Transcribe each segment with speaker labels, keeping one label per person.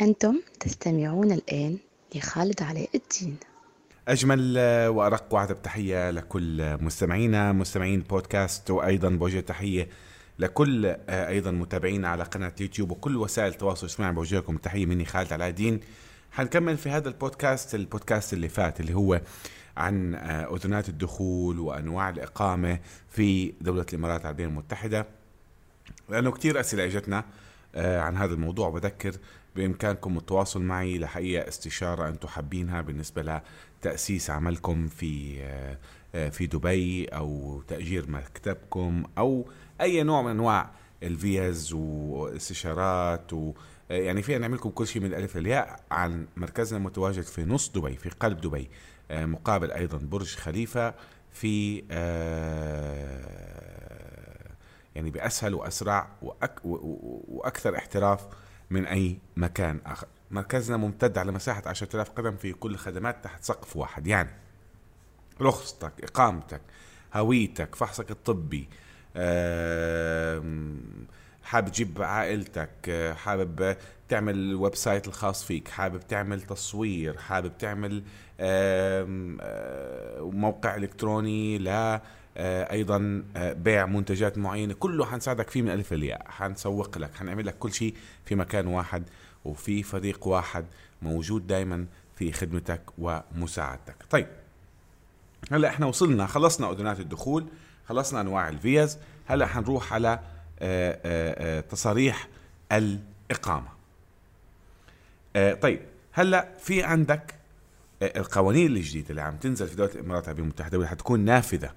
Speaker 1: أنتم تستمعون الآن لخالد علاء الدين.
Speaker 2: أجمل وأرق وعد بتحية لكل مستمعينا مستمعين بودكاست وأيضا بوجه تحية لكل أيضا متابعينا على قناة يوتيوب وكل وسائل التواصل الاجتماعي بوجه لكم تحية مني خالد علاء الدين. حنكمل في هذا البودكاست البودكاست اللي فات اللي هو عن أذنات الدخول وأنواع الإقامة في دولة الإمارات العربية المتحدة. لأنه كثير أسئلة إجتنا عن هذا الموضوع بذكر بإمكانكم التواصل معي لحقيقة استشارة أنتم حابينها بالنسبة لتأسيس عملكم في في دبي أو تأجير مكتبكم أو أي نوع من أنواع الفيز واستشارات و يعني فينا نعمل لكم كل شيء من الألف للياء عن مركزنا المتواجد في نص دبي في قلب دبي مقابل أيضا برج خليفة في يعني بأسهل وأسرع وأك وأكثر احتراف من أي مكان آخر. مركزنا ممتد على مساحة 10000 قدم في كل الخدمات تحت سقف واحد. يعني رخصتك إقامتك هويتك فحصك الطبي حابب تجيب عائلتك حابب تعمل ال website الخاص فيك حابب تعمل تصوير حابب تعمل موقع إلكتروني لا أيضا بيع منتجات معينة. كله حنساعدك فيه من ألف للياء حنسوق لك. حنعمل لك كل شيء في مكان واحد وفي فريق واحد موجود دائما في خدمتك ومساعدتك. طيب هلأ إحنا وصلنا خلصنا اذونات الدخول خلصنا أنواع الفيز. هلأ حنروح على تصاريح الإقامة. طيب هلأ في عندك القوانين الجديدة اللي عم تنزل في دولة الإمارات العربية المتحدة واللي حتكون نافذة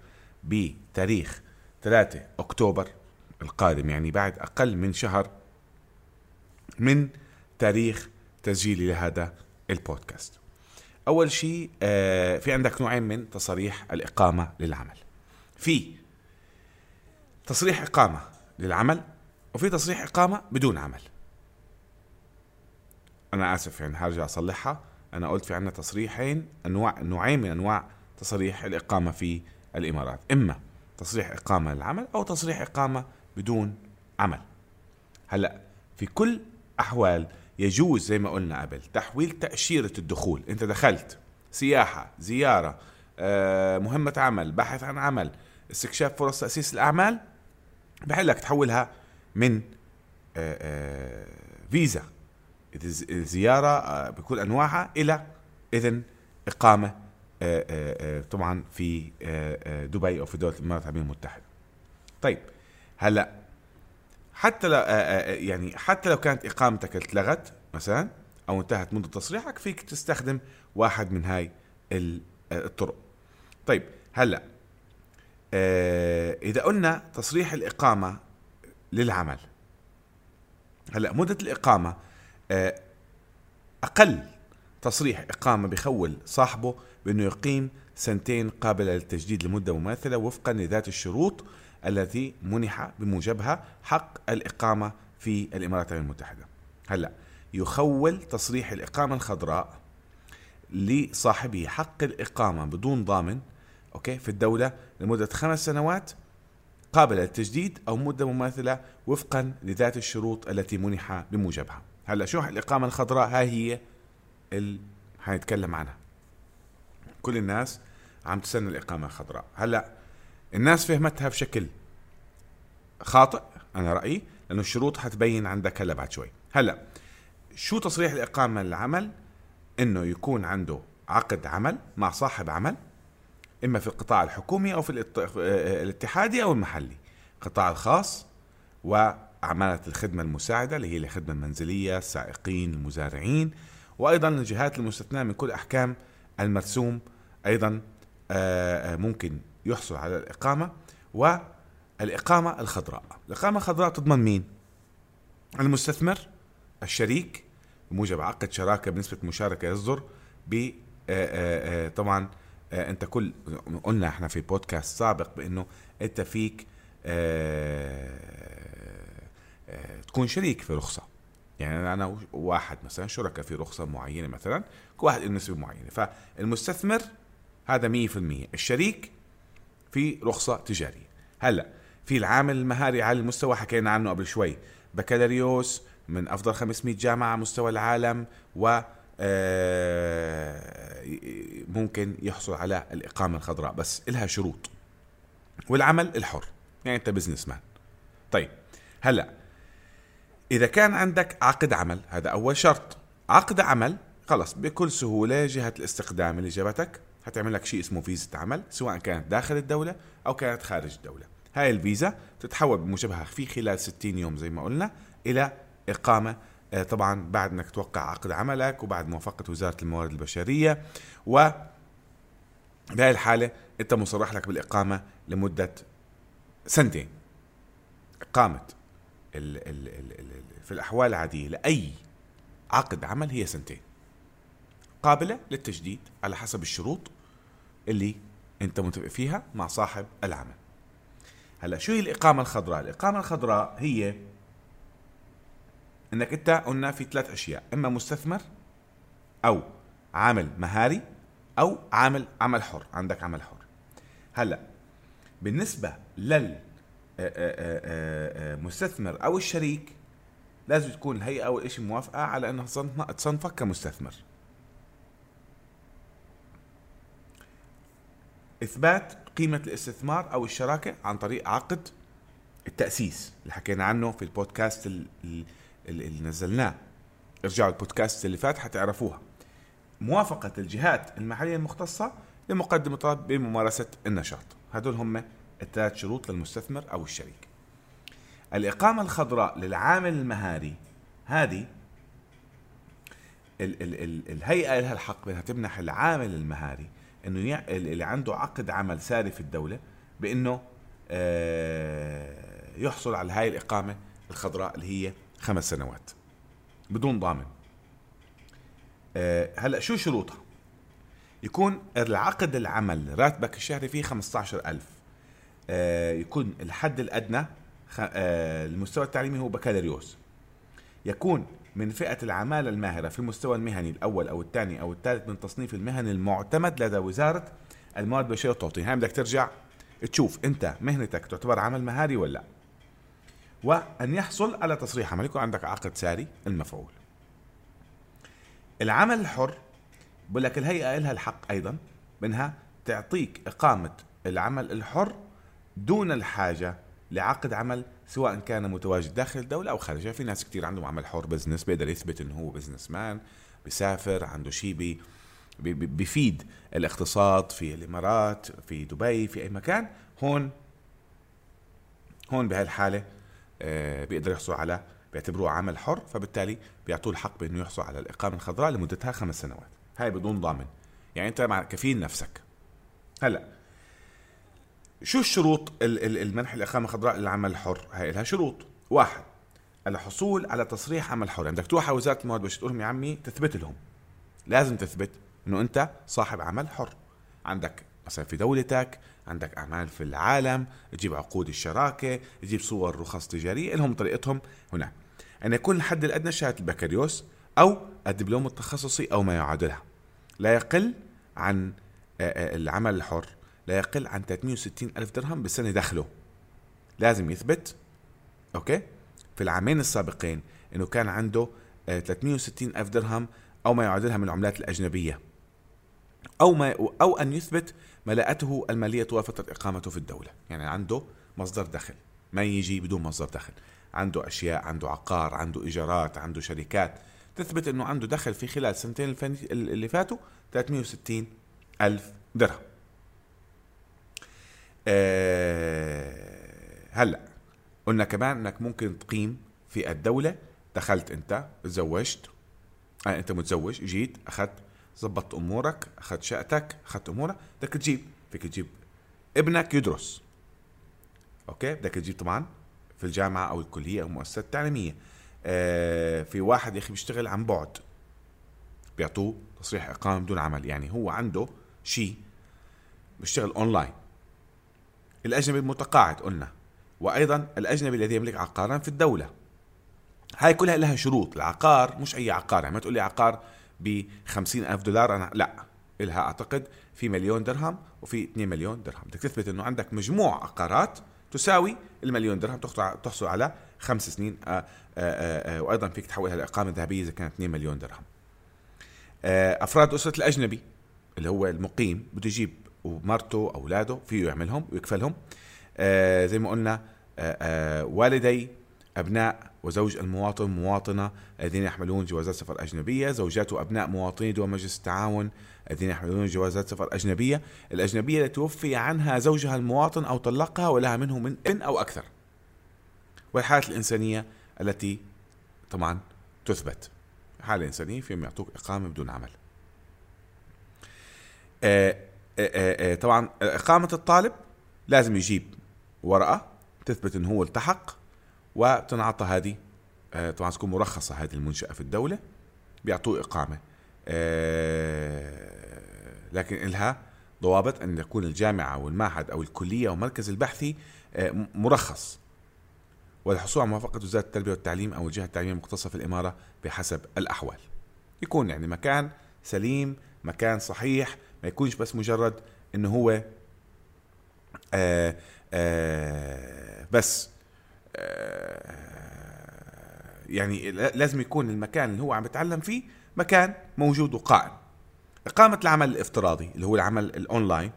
Speaker 2: بتاريخ 3 أكتوبر القادم يعني بعد أقل من شهر من تاريخ تسجيلي لهذا البودكاست. أول شيء في عندك نوعين من تصاريح الإقامة للعمل. في تصريح إقامة للعمل وفي تصريح إقامة بدون عمل. أنا آسف يعني هرجع أصلحها أنا قلت في عندنا تصريحين انواع نوعين من أنواع تصريح الإقامة في الإمارات. إما تصريح إقامة للعمل أو تصريح إقامة بدون عمل. هلأ في كل أحوال يجوز زي ما قلنا قبل تحويل تأشيرة الدخول. أنت دخلت سياحة زيارة مهمة عمل بحث عن عمل استكشاف فرص تأسيس الأعمال بحلك تحولها من فيزا. الزياره بكل أنواعها إلى إذن إقامة طبعا في دبي أو في دوله الإمارات العربية المتحدة. طيب هلأ حتى لو يعني حتى لو كانت إقامتك اتلغت مثلا أو انتهت مده تصريحك فيك تستخدم واحد من هاي الطرق. طيب هلأ إذا قلنا تصريح الإقامة للعمل هلأ مدة الإقامة أقل تصريح إقامة بخول صاحبه بأنه يقيم سنتين قابلة للتجديد لمدة مماثلة وفقا لذات الشروط التي منح بموجبها حق الإقامة في الإمارات المتحدة. هلأ يخول تصريح الإقامة الخضراء لصاحبه حق الإقامة بدون ضامن أوكي في الدولة لمدة خمس سنوات قابلة للتجديد أو مدة مماثلة وفقا لذات الشروط التي منح بموجبها. هلأ شو الإقامة الخضراء؟ هاي هي اللي حنتكلم عنها. كل الناس عم تستنى الإقامة الخضراء هلأ الناس فهمتها بشكل خاطئ أنا رأيي لأنه الشروط حتبين عندك هلأ بعد شوي. هلأ شو تصريح الإقامة للعمل؟ إنه يكون عنده عقد عمل مع صاحب عمل إما في القطاع الحكومي أو في الاتحادي أو المحلي. القطاع الخاص وأعمالة الخدمة المساعدة اللي هي الخدمة المنزلية السائقين المزارعين وأيضا الجهات المستثناة من كل أحكام المرسوم أيضا ممكن يحصل على الإقامة والإقامة الخضراء الإقامة الخضراء تضمن مين؟ المستثمر الشريك بموجب عقد شراكة بنسبة مشاركة يصدر ب طبعا أنت كل قلنا إحنا في بودكاست سابق بإنه أنت فيك تكون شريك في رخصة يعني أنا واحد مثلا شركاء في رخصة معينة مثلا كل واحد له نسبة معينة. فالمستثمر هذا 100% الشريك في رخصة تجارية. هلأ في العامل المهاري على المستوى حكينا عنه قبل شوي. بكالوريوس من أفضل 500 جامعة على مستوى العالم و آه، ممكن يحصل على الإقامة الخضراء. بس لها شروط. والعمل الحر. يعني أنت بزنس مان طيب. هلأ إذا كان عندك عقد عمل هذا أول شرط. عقد عمل خلص بكل سهولة جهة الاستخدام اللي جابتك هتعمل لك شيء اسمه فيزا عمل سواء كانت داخل الدولة أو كانت خارج الدولة. هاي الفيزا تتحول بموجبها في خلال 60 يوم زي ما قلنا إلى إقامة. آه، طبعا بعد إنك توقع عقد عملك وبعد موافقة وزارة الموارد البشرية و بهاي الحالة أنت مصرح لك بالإقامة لمدة سنتين. اقامه ال ال ال ال في الأحوال العاديه لأي عقد عمل هي سنتين. قابلة للتجديد على حسب الشروط اللي أنت متفق فيها مع صاحب العمل. هلا شو هي الإقامة الخضراء؟ الإقامة الخضراء هي إنك أنت قلنا في ثلاث أشياء إما مستثمر أو عامل مهاري أو عامل عمل حر عندك عمل حر. هلا بالنسبة لل مستثمر أو الشريك لازم تكون الهيئة اول شيء موافقة على انها تصنفك كمستثمر. إثبات قيمة الاستثمار أو الشراكة عن طريق عقد التأسيس اللي حكينا عنه في البودكاست اللي, اللي نزلناه. ارجعوا البودكاست اللي فات حتعرفوها. موافقة الجهات المحلية المختصة لمقدم الطلب بممارسة النشاط. هدول هم الثلاث شروط للمستثمر أو الشريك. الإقامة الخضراء للعامل المهاري هذه ال ال ال الهيئة لها الحق بأنها تمنح العامل المهاري إنه اللي عنده عقد عمل ساري في الدولة بإنه آه، يحصل على هاي الإقامة الخضراء اللي هي خمس سنوات بدون ضامن. آه، هلأ شو شروطها؟ يكون العقد العمل راتبك الشهري فيه 15000 آه، يكون الحد الأدنى آه، المستوى التعليمي هو بكالوريوس. يكون من فئة العمالة الماهرة في المستوى المهني الأول أو الثاني أو الثالث من تصنيف المهن المعتمد لدى وزارة الموارد البشرية والتوطين. هاي بدك ترجع تشوف أنت مهنتك تعتبر عمل مهاري ولا لا. وأن يحصل على تصريح عمل يكون عندك عقد ساري المفعول. العمل الحر بقول لك الهيئة لها الحق أيضا منها تعطيك إقامة العمل الحر دون الحاجة لعقد عمل سواء كان متواجد داخل الدولة أو خارجها في ناس كتير عندهم عمل حر business بيقدر يثبت إنه هو businessman بيسافر عنده شيء بي بيفيد الاقتصاد في الإمارات في دبي في أي مكان. هون هون بهالحالة الحالة آه، بيقدر يحصل على بيعتبروه عمل حر فبالتالي بيعطوه الحق بإنه يحصل على الإقامة الخضراء لمدتها خمس سنوات. هاي بدون ضامن. يعني أنت مع كفيل نفسك. هلأ شو الشروط المنح الإقامة الخضراء للعمل الحر؟ هاي لها شروط. واحد الحصول على تصريح عمل حر. يعني بدك تروح على وزارة الموارد باش تقول لهم يا عمي تثبت لهم. لازم تثبت إنه أنت صاحب عمل حر. عندك مثلا في دولتك عندك أعمال في العالم تجيب عقود الشراكة تجيب صور رخص تجارية لهم طريقتهم هناك أن يكون الحد الأدنى شهادة البكالوريوس أو الدبلوم التخصصي أو ما يعادلها. لا يقل عن العمل الحر. لا يقل عن 360 ألف درهم بالسنة دخله. لازم يثبت أوكي؟ في العامين السابقين أنه كان عنده 360 ألف درهم أو ما يعادلها من العملات الأجنبية. أو ما أو أن يثبت ملاءته المالية توافق إقامته في الدولة. يعني عنده مصدر دخل. ما يجي بدون مصدر دخل. عنده أشياء عنده عقار عنده إيجارات عنده شركات. تثبت أنه عنده دخل في خلال سنتين اللي فاتوا 360 ألف درهم. هلا قلنا كمان إنك ممكن تقيم في الدولة. دخلت أنت تزوجت. آه أنت متزوج جيت أخذت زبطت أمورك أخذت شقتك أخذت أمورك. بدك تجيب فيك تجيب ابنك يدرس. أوكي؟ بدك تجيب طبعا في الجامعة أو الكلية أو المؤسسه التعليميه آه في واحد يا أخي بيشتغل عن بعد. بيعطوه تصريح إقامة بدون عمل. يعني هو عنده شيء بيشتغل اونلاين الأجنبي المتقاعد قلنا وأيضا الأجنبي الذي يملك عقارا في الدولة هاي كلها لها شروط العقار مش أي عقار يعني ما تقول لي عقار ب ألف دولار أنا لا إلها أعتقد في مليون درهم وفي 2 مليون درهم بدك تثبت أنه عندك مجموع عقارات تساوي المليون درهم تحصل على خمس سنين آآ آآ آآ وأيضا فيك تحولها لاقامه ذهبية إذا كانت 2 مليون درهم. أفراد أسرة الأجنبي اللي هو المقيم بده يجيب ومرته أولاده فيه يعملهم ويكفلهم زي ما قلنا والدي أبناء وزوج المواطن مواطنة الذين يحملون جوازات سفر أجنبية، زوجات وابناء مواطني دول مجلس التعاون الذين يحملون جوازات سفر أجنبية، الأجنبية التي توفي عنها زوجها المواطن أو طلقها ولها منه من ابن أو أكثر. والحالات الإنسانية التي طبعا تثبت. حالة إنسانية فيهم يعطوك إقامة بدون عمل. آآ طبعا إقامة الطالب لازم يجيب ورقة تثبت إنه هو التحق وتنعطى هذه طبعا تكون مرخصة هذه المنشأة في الدولة بيعطوه إقامة. لكن إلها ضوابط أن تكون الجامعة والمعهد أو الكلية أو المركز البحثي مرخص. والحصول على موافقة وزارة التربية والتعليم أو الجهة التعليمية المختصة في الإمارة بحسب الأحوال. يكون يعني مكان سليم مكان صحيح ما يكونش بس مجرد إنه هو آآ آآ بس يعني لازم يكون المكان اللي هو عم يتعلم فيه مكان موجود وقائم إقامة العمل الافتراضي اللي هو العمل الأونلاين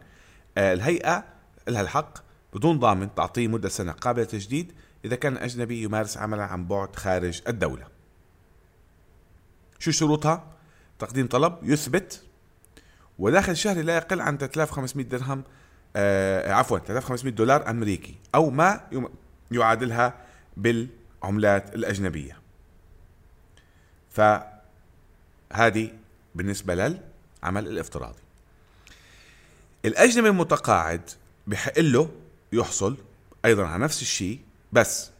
Speaker 2: الهيئة لها الحق بدون ضامن تعطيه مدة سنة قابلة للتجديد إذا كان أجنبي يمارس عملا عن بعد خارج الدولة شو شروطها؟ تقديم طلب يثبت وداخل شهري لا يقل عن 3500 درهم آه عفوا 3500 دولار أمريكي أو ما يعادلها بالعملات الأجنبية. فهذه بالنسبة للعمل الافتراضي. الأجنبي المتقاعد بحق له يحصل أيضا على نفس الشيء بس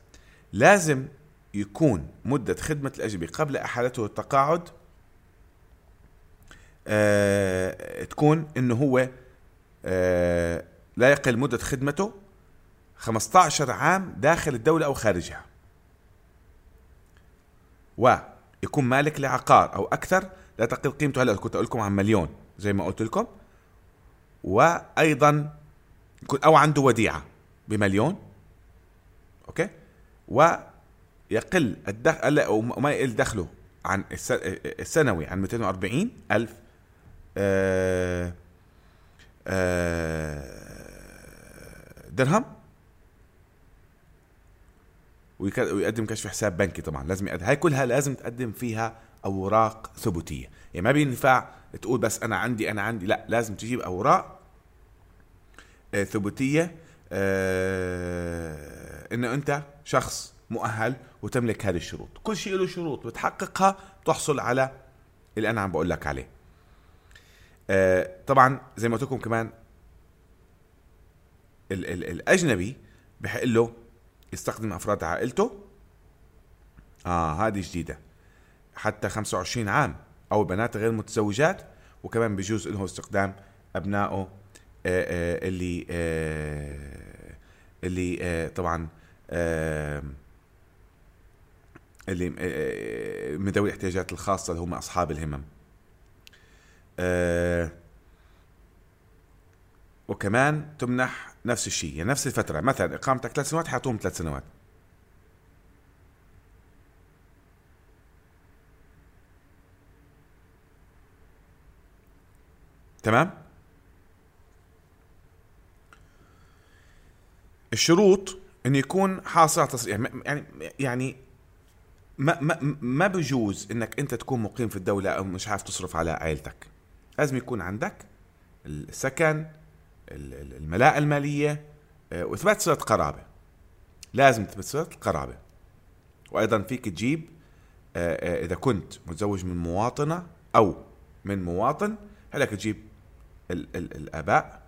Speaker 2: لازم يكون مدة خدمة الأجنبي قبل أحالته التقاعد آه تكون إنه هو آه لا يقل مدة خدمته 15 عام داخل الدولة أو خارجها. ويكون مالك لعقار أو أكثر لا تقل قيمته. هلا كنت أقول لكم عن مليون زي ما قلت لكم. يكون أو عنده وديعة بمليون. أوكي؟ ويقل الدخل أو ما يقل دخله عن السنوي عن 240 ألف درهم؟ ويقدم كشف حساب بنكي طبعا لازم يقدم. هاي كلها لازم تقدم فيها أوراق ثبوتية. يعني ما بينفع تقول بس أنا عندي أنا عندي لا لازم تجيب أوراق آه ثبوتية آه إنه أنت شخص مؤهل وتملك هذه الشروط. كل شيء له شروط بتحققها تحصل على اللي أنا عم بقول لك عليه. آه طبعا زي ما قلت لكم كمان ال ال الأجنبي بحق له يستخدم أفراد عائلته. آه هذه جديدة. حتى 25 عام أو بنات غير متزوجات وكمان بيجوز لهم استخدام أبنائه آه آه اللي آه اللي طبعا اللي من ذوي الاحتياجات الخاصة اللي هم أصحاب الهمم. آه وكمان تمنح نفس الشيء يعني نفس الفترة. مثلا إقامتك ثلاث سنوات حيعطوهم ثلاث سنوات. تمام؟ الشروط انه يكون حاصل على تصريح. يعني يعني ما ما ما بجوز إنك أنت تكون مقيم في الدولة أو مش عارف تصرف على عائلتك. لازم يكون عندك السكن الملاءة المالية وإثبات صلة قرابة. لازم تثبت صلة القرابة وأيضا فيك تجيب إذا كنت متزوج من مواطنة أو من مواطن هلك تجيب ال ال الآباء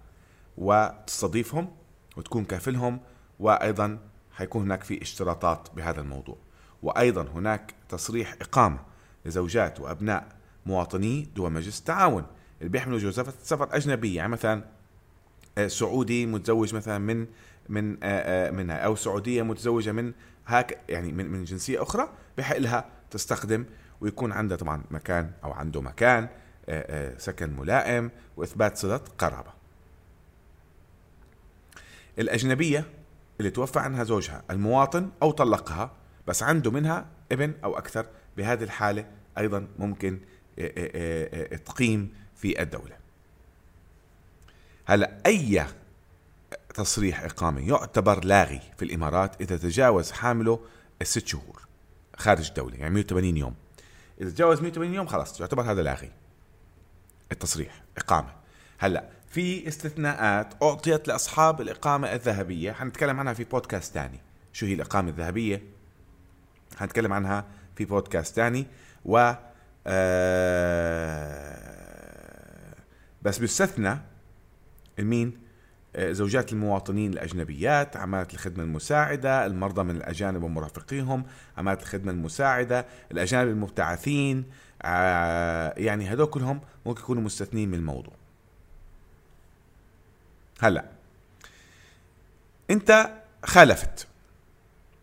Speaker 2: وتستضيفهم وتكون كافلهم وأيضا حيكون هناك في اشتراطات بهذا الموضوع. وأيضا هناك تصريح إقامة لزوجات وأبناء مواطني دول مجلس التعاون اللي بيحملوا جوازات سفر اجنبيه يعني مثلا سعودي متزوج مثلا من من منها أو سعودية متزوجة من هاك يعني من من جنسية أخرى بحق لها تستخدم ويكون عندها طبعا مكان أو عنده مكان سكن ملائم وإثبات صلة قرابة. الأجنبية اللي توفى عنها زوجها المواطن أو طلقها بس عنده منها ابن أو أكثر بهذه الحالة أيضا ممكن آه، آه، آه، تقيم في الدولة. هلا أي تصريح إقامة يعتبر لاغي في الإمارات إذا تجاوز حامله الست شهور خارج الدولة يعني 180 يوم. إذا تجاوز 180 يوم خلاص يعتبر هذا لاغي التصريح إقامة. هلا في استثناءات أعطيت لأصحاب الإقامة الذهبية حنتكلم عنها في بودكاست تاني. شو هي الإقامة الذهبية؟ حنتكلم عنها في بودكاست تاني. و بس بيستثنى مين آه، زوجات المواطنين الأجنبيات عمالة الخدمة المساعدة المرضى من الأجانب ومرافقيهم عمالة الخدمة المساعدة الأجانب المبتعثين آه، يعني هدول كلهم ممكن يكونوا مستثنين من الموضوع. هلا انت خالفت.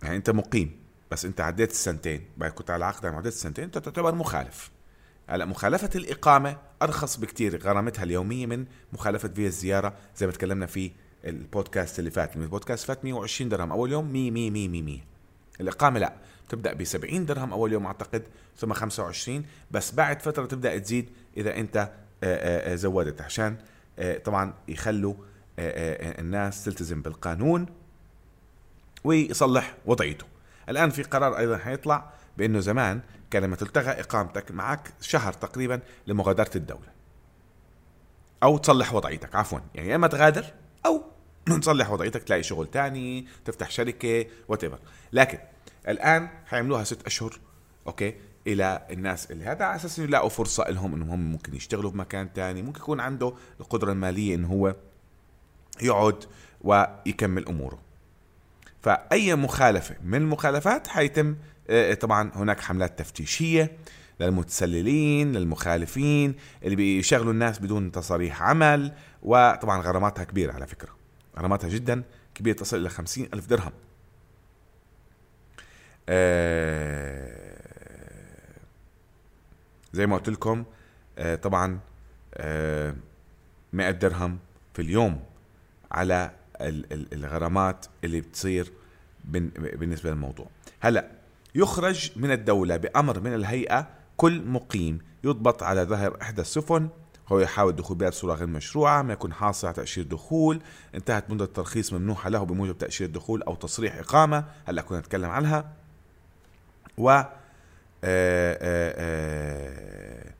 Speaker 2: يعني انت مقيم بس انت عديت السنتين. بعد كنت على عقد عديت السنتين انت تعتبر مخالف. هلا مخالفة الإقامة أرخص بكتير غرامتها اليومية من مخالفة فيزا الزيارة زي ما تكلمنا في البودكاست اللي فات البودكاست فات 120 درهم أول يوم 100 100 100 100 100 الإقامة لا تبدأ ب 70 درهم أول يوم أعتقد ثم 25 بس بعد فترة تبدأ تزيد إذا أنت زودت. عشان طبعا يخلوا الناس تلتزم بالقانون ويصلح وضعيته. الآن في قرار أيضا حيطلع بأنه زمان كان لما تلتغى إقامتك معك شهر تقريبا لمغادرة الدولة. أو تصلح وضعيتك عفوا يعني إما تغادر أو تصلح وضعيتك تلاقي شغل تاني تفتح شركة what لكن الآن حيعملوها ست أشهر أوكي إلى الناس اللي هذا على أساس يلاقوا فرصة لهم إنهم هم ممكن يشتغلوا في مكان تاني ممكن يكون عنده القدرة المالية انه هو يقعد ويكمل أموره. فأي مخالفة من المخالفات حيتم طبعا هناك حملات تفتيشية للمتسللين للمخالفين اللي بيشغلوا الناس بدون تصاريح عمل وطبعا غراماتها كبيرة على فكرة. غراماتها جدا كبيرة تصل إلى خمسين ألف درهم. آه، زي ما قلت لكم آه، طبعا 100 درهم في اليوم على الغرامات اللي بتصير بالنسبة للموضوع. هلأ يخرج من الدولة بأمر من الهيئة كل مقيم يضبط على ظهر إحدى السفن هو يحاول الدخول بها بصورة غير مشروعة ما يكون حاصل على تأشيرة دخول. انتهت مدة الترخيص ممنوحة له بموجب تأشيرة دخول أو تصريح إقامة هلأ كنا نتكلم عنها. و آه، آه،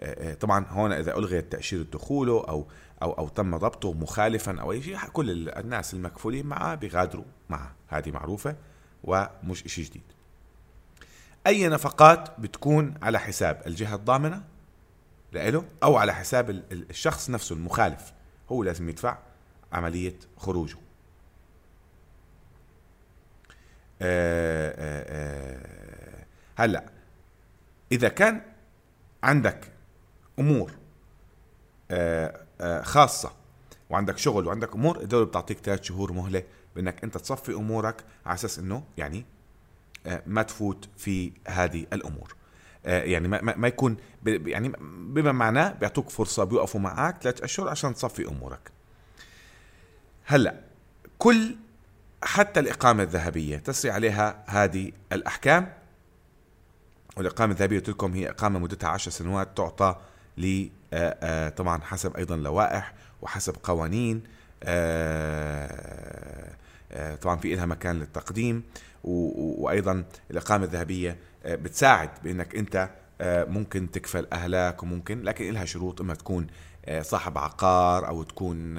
Speaker 2: آه، طبعا هون إذا ألغيت تأشيرة دخوله أو أو أو تم ضبطه مخالفا أو أي شيء كل الناس المكفولين معه بيغادروا معه هذه معروفة ومش شيء جديد. أي نفقات بتكون على حساب الجهة الضامنة لإله أو على حساب الشخص نفسه المخالف. هو لازم يدفع عملية خروجه. آه، آه، آه، هلأ إذا كان عندك أمور خاصة وعندك شغل وعندك أمور الدولة بتعطيك ثلاث شهور مهلة بأنك أنت تصفي أمورك على أساس إنه يعني ما تفوت في هذه الأمور. آه، يعني ما, ما يكون يعني بما معناه بيعطوك فرصة بيوقفوا معك ثلاث أشهر عشان تصفي أمورك. هلا كل حتى الإقامة الذهبية تسري عليها هذه الأحكام. والإقامة الذهبية قلت لكم هي إقامة مدتها 10 سنوات تعطى ل آه، طبعا حسب أيضا لوائح وحسب قوانين. طبعا في لها مكان للتقديم. وأيضا الإقامة الذهبية آه، بتساعد بإنك أنت آه، ممكن تكفل اهلك وممكن لكن لها شروط إما تكون آه، صاحب عقار أو تكون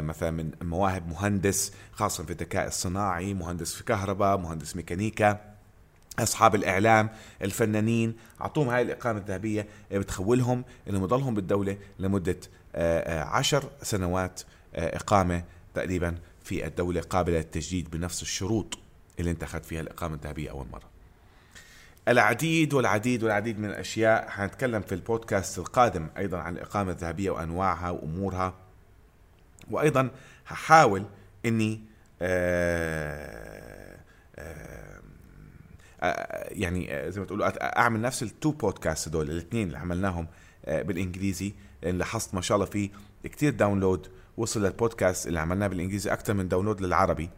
Speaker 2: مثلا من مواهب مهندس خاصه في الذكاء الصناعي مهندس في كهرباء مهندس ميكانيكا أصحاب الإعلام الفنانين. أعطوهم هاي الإقامة الذهبية بتخولهم إنهم يضلهم بالدولة لمدة عشر سنوات إقامة تقريبا في الدولة قابلة للتجديد بنفس الشروط. اللي انت أخذت فيها الإقامة الذهبية أول مرة. العديد والعديد والعديد من الأشياء حنتكلم في البودكاست القادم أيضا عن الإقامة الذهبية وأنواعها وأمورها. وأيضا هحاول إني آه، آه، آه، يعني زي ما تقولوا أعمل نفس ال two podcast دول الاثنين اللي عملناهم بالإنجليزي لأن لاحظت ما شاء الله في كتير download وصل للبودكاست اللي عملناه بالإنجليزي أكثر من download للعربي.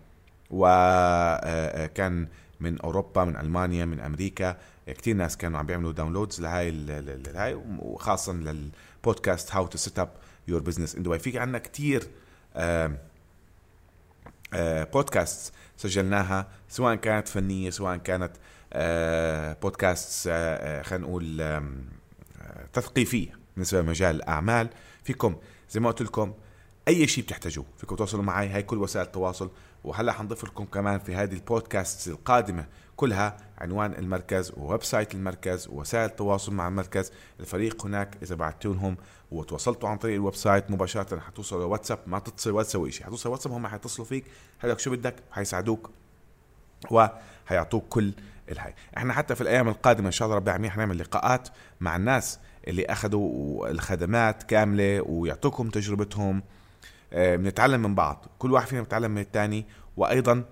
Speaker 2: وكان من أوروبا من ألمانيا من أمريكا. كثير ناس كانوا عم بيعملوا downloads لهاي لهاي وخاصه لل podcast how to set up your business in Dubai في عندنا كثير بودكاست سجلناها سواء كانت فنية سواء كانت بودكاست خلينا نقول تثقيفية بالنسبة لمجال الأعمال. فيكم زي ما قلت لكم أي شيء بتحتاجوه. فيكم تواصلوا معي هاي كل وسائل التواصل. وهلا حنضيف لكم كمان في هذه البودكاست القادمة. كلها عنوان المركز و website المركز ووسائل التواصل مع المركز. الفريق هناك إذا بعتوا لهم وتواصلتوا عن طريق ال website مباشرة حتوصلوا لواتساب ما تتصل ولا تسوي شيء. حتوصل واتساب هم حيتصلوا فيك. حيقول شو بدك؟ حيساعدوك وحيعطوك كل الهاي. إحنا حتى في الأيام القادمة إن شاء الله رب العالمين حنعمل لقاءات مع الناس اللي أخذوا الخدمات كاملة ويعطوكم تجربتهم. بنتعلم من بعض. كل واحد فينا بيتعلم من الثاني وأيضا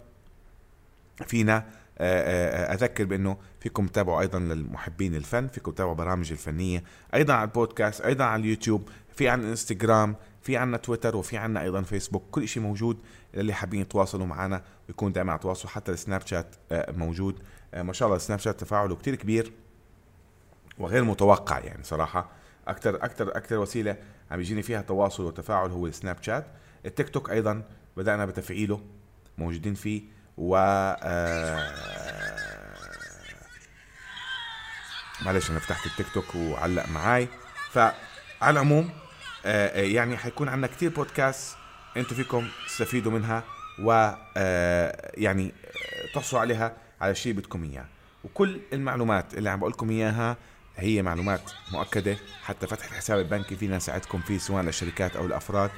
Speaker 2: فينا آه، آه، أذكر بأنه فيكم تتابعوا أيضا للمحبين الفن فيكم تتابعوا برامج الفنية أيضا على البودكاست أيضا على اليوتيوب في عنا انستغرام في عنا تويتر وفي عنا أيضا فيسبوك. كل شيء موجود اللي حابين يتواصلوا معنا ويكون دائما على تواصل. حتى السناب شات موجود. ما شاء الله السناب شات تفاعله كتير كبير وغير متوقع يعني صراحة. أكثر أكثر أكثر وسيلة عم يجيني فيها تواصل وتفاعل هو السناب شات. التيك توك أيضا بدأنا بتفعيله موجودين فيه و آه، معلش أنا فتحت التيك توك وعلق معاي. فعلى العموم آه، آه، يعني حيكون عندنا كتير بودكاست أنتم فيكم تستفيدوا منها و يعني تحصلوا عليها على شيء بدكم إياه. وكل المعلومات اللي عم بقول لكم إياها هي معلومات مؤكدة. حتى فتح الحساب البنكي فينا نساعدكم فيه سواء للشركات أو الأفراد.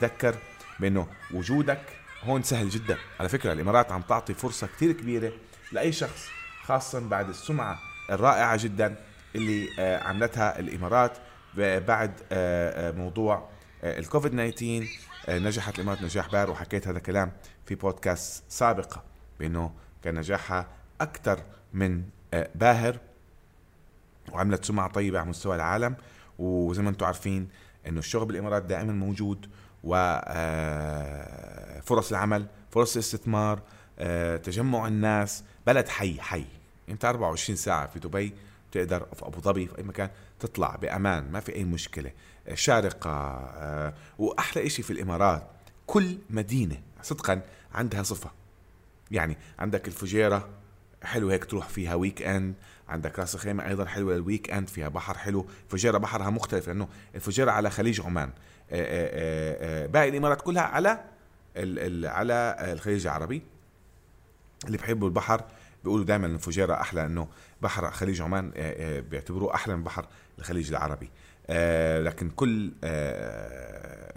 Speaker 2: تذكر بأنه وجودك هون سهل جدا. على فكرة الإمارات عم تعطي فرصة كثير كبيرة لأي شخص خاصه بعد السمعة الرائعة جدا اللي آه، عملتها الإمارات بعد آه، آه، موضوع الكوفيد 19 نجحت الإمارات نجاح بار وحكيت هذا الكلام في بودكاست سابقة بأنه كان نجاحها أكثر من باهر. وعملت سمعة طيبة على مستوى العالم. وزي ما أنتم عارفين إنه الشغل بالإمارات دائما موجود وفرص آه، العمل فرص الاستثمار آه، تجمع الناس. بلد حي حي. انت 24 ساعة في دبي تقدر في أبو ظبي في أي مكان تطلع بأمان ما في أي مشكلة. شارقة آه، وأحلى إشي في الإمارات كل مدينة صدقا عندها صفة. يعني عندك الفجيرة حلو هيك تروح فيها weekend عندك راس الخيمة أيضا حلوة. ال weekend فيها بحر حلو. فجيرة بحرها مختلف لأنه الفجيرة على خليج عمان. آه، آه، آه، باقي الإمارات كلها على على الخليج العربي. اللي بحبوا البحر بيقولوا دائما الفجيرة أحلى أنه بحر خليج عمان بيعتبروه أحلى من بحر الخليج العربي. لكن كل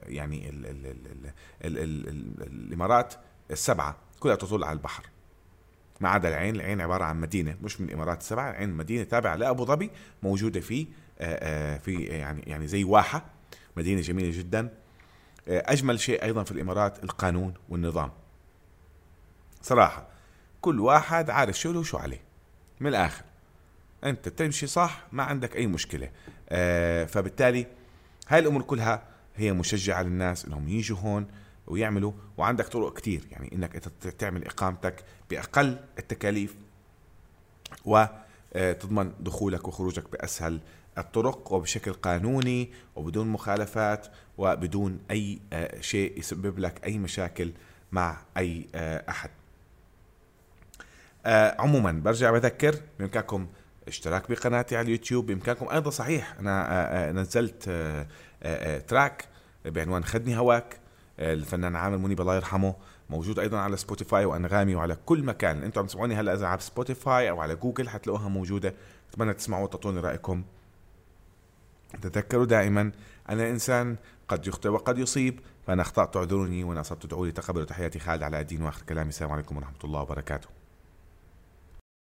Speaker 2: يعني ال ال ال ال ال الإمارات السبعة كلها تطل على البحر. ما عدا العين العين عبارة عن مدينة مش من الإمارات السبعة العين مدينة تابعة لأبو ظبي موجودة في آه، آه، في يعني يعني زي واحة مدينة جميلة جدا. آه، أجمل شيء أيضا في الإمارات القانون والنظام. صراحة كل واحد عارف شو له وشو عليه. من الآخر أنت بتمشي صح ما عندك أي مشكلة. فبالتالي هاي الأمور كلها هي مشجعة للناس إنهم يجوا هون. ويعملوا وعندك طرق كتير يعني إنك أنت تعمل إقامتك بأقل التكاليف وتضمن دخولك وخروجك بأسهل الطرق وبشكل قانوني وبدون مخالفات وبدون أي آه، شيء يسبب لك أي مشاكل مع أي آه، أحد. آه، عموما برجع بذكر بإمكانكم اشتراك بقناتي على اليوتيوب بإمكانكم أيضا صحيح أنا نزلت تراك بعنوان خدني هواك. الفنان عامر منيب الله يرحمه موجود أيضا على سبوتيفاي وأنغامي وعلى كل مكان. أنتم عم تسمعوني هلأ إذا على سبوتيفاي أو على جوجل حتلاقوها موجودة. أتمنى تسمعوا وتعطوني رأيكم. تذكروا دائما أنا إنسان قد يخطئ وقد يصيب فإن أخطأت اعذروني وإن أصبت ادعوا لي تقبلوا تحياتي خالد علاء الدين وآخر كلامي السلام عليكم ورحمة الله وبركاته.